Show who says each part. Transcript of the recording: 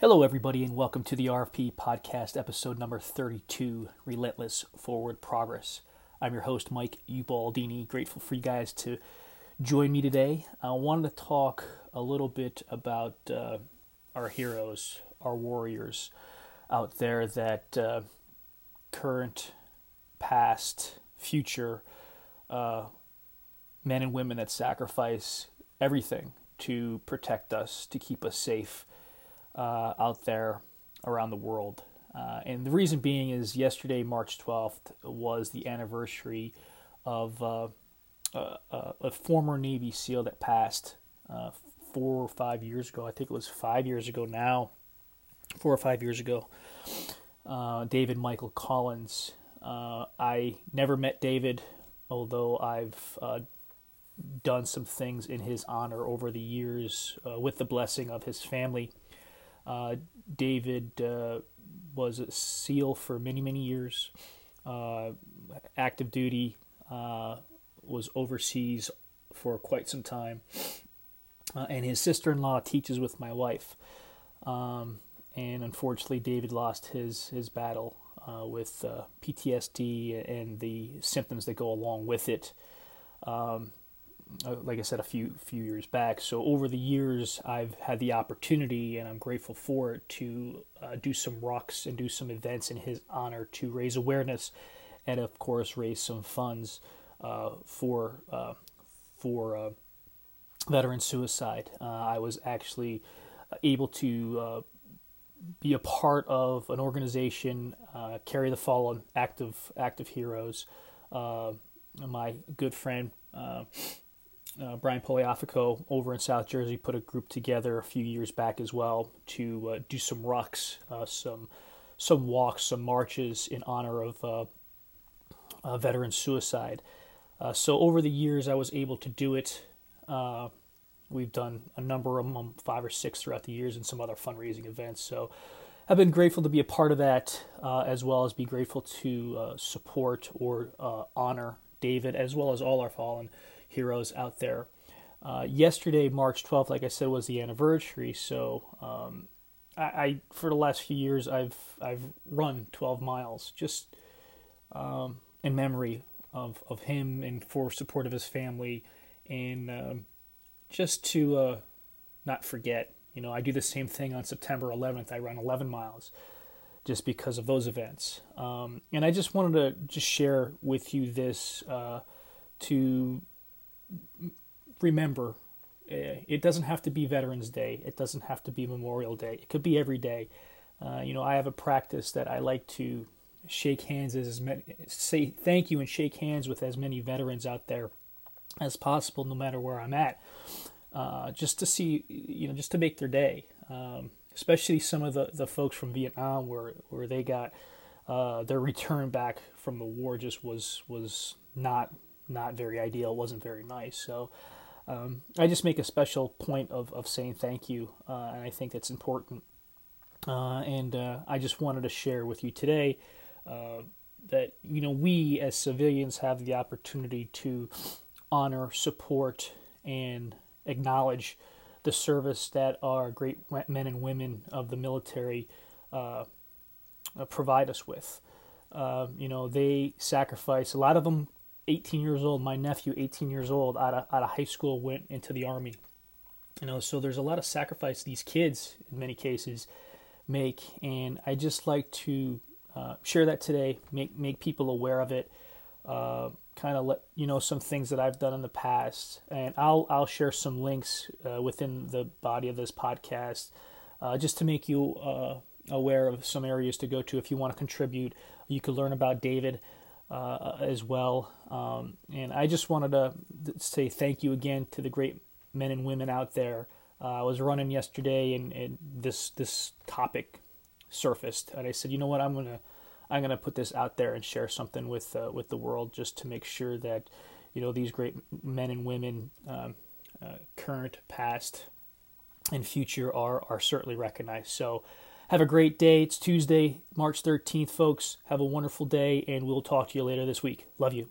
Speaker 1: Hello, everybody, and welcome to the RFP podcast, episode number 32 Relentless Forward Progress. I'm your host, Mike Ubaldini. Grateful for you guys to join me today. I wanted to talk a little bit about uh, our heroes, our warriors out there that uh, current, past, future uh, men and women that sacrifice everything to protect us, to keep us safe uh, out there around the world. Uh, and the reason being is yesterday, March 12th, was the anniversary of uh, uh, uh a former Navy SEAL that passed uh, four or five years ago. I think it was five years ago now, four or five years ago. David Michael Collins. I never met David, although I've done some things in his honor over the years with the blessing of his family. Uh, David uh, was a SEAL for many, many years, uh, active duty, uh, was overseas for quite some time. Uh, and his sister in law teaches with my wife. Um, and unfortunately, David lost his, his battle uh, with PTSD and the symptoms that go along with it. Um, like I said a few few years back. So over the years, I've had the opportunity, and I'm grateful for it, to uh, do some rucks and do some events in his honor to raise awareness, and of course raise some funds uh, for uh, for uh, veteran suicide. Uh, I was actually able to be a part of an organization, carry the fallen, active active heroes. my good friend uh, Brian Poliafico over in South Jersey put a group together a few years back as well to uh, do some rucks, uh, some some walks, some marches in honor of uh, veteran suicide. Uh, so over the years, I was able to do it. Uh, we've done a number of them, five or six throughout the years, and some other fundraising events. So I've been grateful to be a part of that, as well as be grateful to support or honor David, as well as all our fallen heroes out there. Uh, yesterday, March 12th, like I said, was the anniversary. So um, I, I, for the last few years, I've I've run 12 miles just um, in memory of of him and for support of his family, and um, just to uh, not forget. You know, I do the same thing on September 11th. I run 11 miles just because of those events. Um, and I just wanted to just share with you this uh, to remember eh, it doesn't have to be Veterans Day. It doesn't have to be Memorial Day. It could be every day. Uh, you know, I have a practice that I like to shake hands as many, say thank you and shake hands with as many veterans out there as possible, no matter where I'm at, uh, just to see, you know, just to make their day. Um, especially some of the, the folks from Vietnam, where where they got uh, their return back from the war, just was was not not very ideal, wasn't very nice. So um, I just make a special point of, of saying thank you, uh, and I think that's important. Uh, and uh, I just wanted to share with you today uh, that you know we as civilians have the opportunity to honor, support, and acknowledge the service that our great men and women of the military uh, provide us with. Uh, you know, they sacrifice. A lot of them 18 years old. My nephew, 18 years old, out of, out of high school, went into the army. You know, so there's a lot of sacrifice these kids, in many cases, make, and I just like to uh, share that today, make make people aware of it, uh, kind of let you know some things that I've done in the past, and I'll I'll share some links uh, within the body of this podcast, uh, just to make you uh, aware of some areas to go to if you want to contribute. You could learn about David uh, as well. Um, and I just wanted to say thank you again to the great men and women out there. Uh, I was running yesterday, and, and, this this topic surfaced, and I said, you know what, I'm gonna I'm gonna put this out there and share something with uh, with the world, just to make sure that you know these great men and women, um, uh, current, past, and future, are are certainly recognized. So. Have a great day. It's Tuesday, March 13th, folks. Have a wonderful day, and we'll talk to you later this week. Love you.